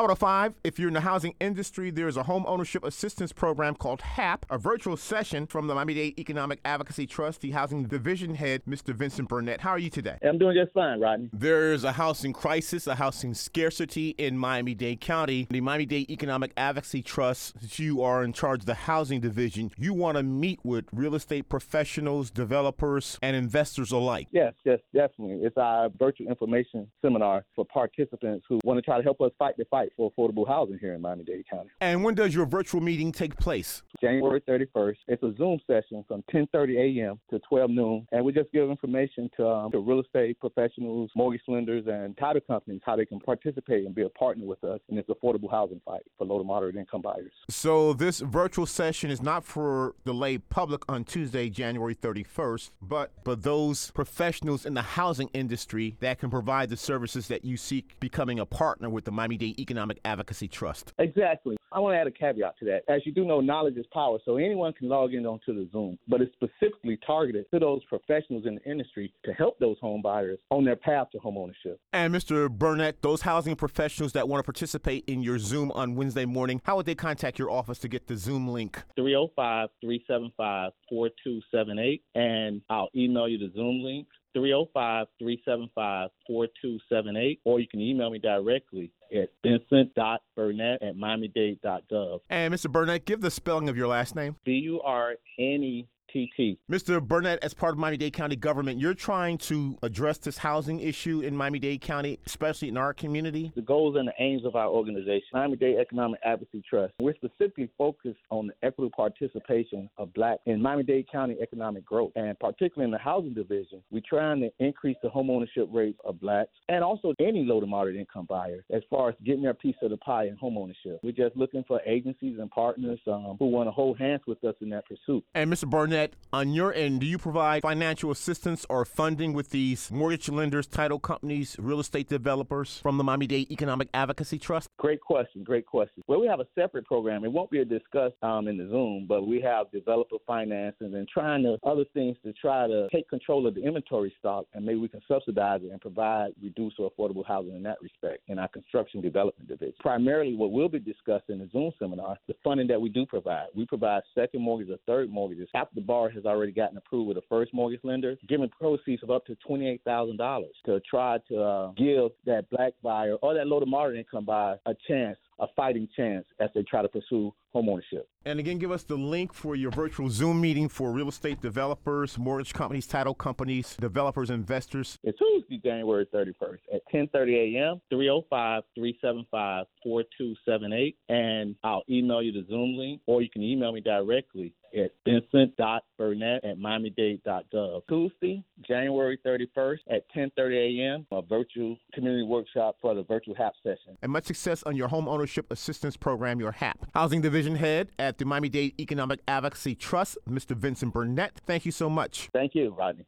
How about a five? If you're in the housing industry, there's a home ownership assistance program called HAP, a virtual session from the Miami Dade Economic Advocacy Trust, the housing division head, Mr. Vincent Burnett. How are you today? I'm doing just fine, Rodney. There's a housing crisis, a housing scarcity in Miami Dade County. The Miami Dade Economic Advocacy Trust, you are in charge of the housing division. You want to meet with real estate professionals, developers, and investors alike. Yes, yes, definitely. It's our virtual information seminar for participants who want to try to help us fight the fight for affordable housing here in Miami Dade County. And when does your virtual meeting take place? January 31st. It's a Zoom session from 10:30 a.m. to 12 noon, and we just give information to, um, to real estate professionals, mortgage lenders, and title companies how they can participate and be a partner with us in this affordable housing fight for low to moderate income buyers. So this virtual session is not for the lay public on Tuesday, January 31st, but but those professionals in the housing industry that can provide the services that you seek becoming a partner with the Miami Dade Economic Advocacy Trust. Exactly. I want to add a caveat to that. As you do know, knowledge is power, so anyone can log in onto the Zoom, but it's specifically targeted to those professionals in the industry to help those home buyers on their path to home ownership. And Mr. Burnett, those housing professionals that want to participate in your Zoom on Wednesday morning, how would they contact your office to get the Zoom link? 305 375 4278, and I'll email you the Zoom link. 305 375 4278, or you can email me directly at vincent.burnett at miamidade.gov. And Mr. Burnett, give the spelling of your last name. B U R N E TT. Mr. Burnett, as part of Miami Dade County government, you're trying to address this housing issue in Miami Dade County, especially in our community. The goals and the aims of our organization, Miami Dade Economic Advocacy Trust, we're specifically focused on the equitable participation of black in Miami Dade County economic growth, and particularly in the housing division, we're trying to increase the home ownership rates of blacks and also any low to moderate income buyers as far as getting their piece of the pie in home ownership. We're just looking for agencies and partners um, who want to hold hands with us in that pursuit. And Mr. Burnett, on your end, do you provide financial assistance or funding with these mortgage lenders, title companies, real estate developers from the Miami Dade Economic Advocacy Trust? Great question. Great question. Well, we have a separate program. It won't be discussed um, in the Zoom, but we have developer financing and trying to other things to try to take control of the inventory stock and maybe we can subsidize it and provide reduced or affordable housing in that respect in our construction development division. Primarily, what we'll be discussing in the Zoom seminar, the funding that we do provide. We provide second mortgage or third mortgages after the borrower has already gotten approved with a first mortgage lender, giving proceeds of up to $28,000 to try to uh, give that black buyer or that low to moderate income buyer a chance a fighting chance as they try to pursue homeownership. And again, give us the link for your virtual Zoom meeting for real estate developers, mortgage companies, title companies, developers, investors. It's Tuesday, January 31st at 10:30 a.m. 305-375-4278, and I'll email you the Zoom link, or you can email me directly at vincent.burnett at miamidade.gov. Tuesday, January 31st at 10:30 a.m. A virtual community workshop for the virtual HAP session. And much success on your home ownership assistance program, your HAP. Housing Division Head at the Miami Dade Economic Advocacy Trust, Mr. Vincent Burnett. Thank you so much. Thank you, Rodney.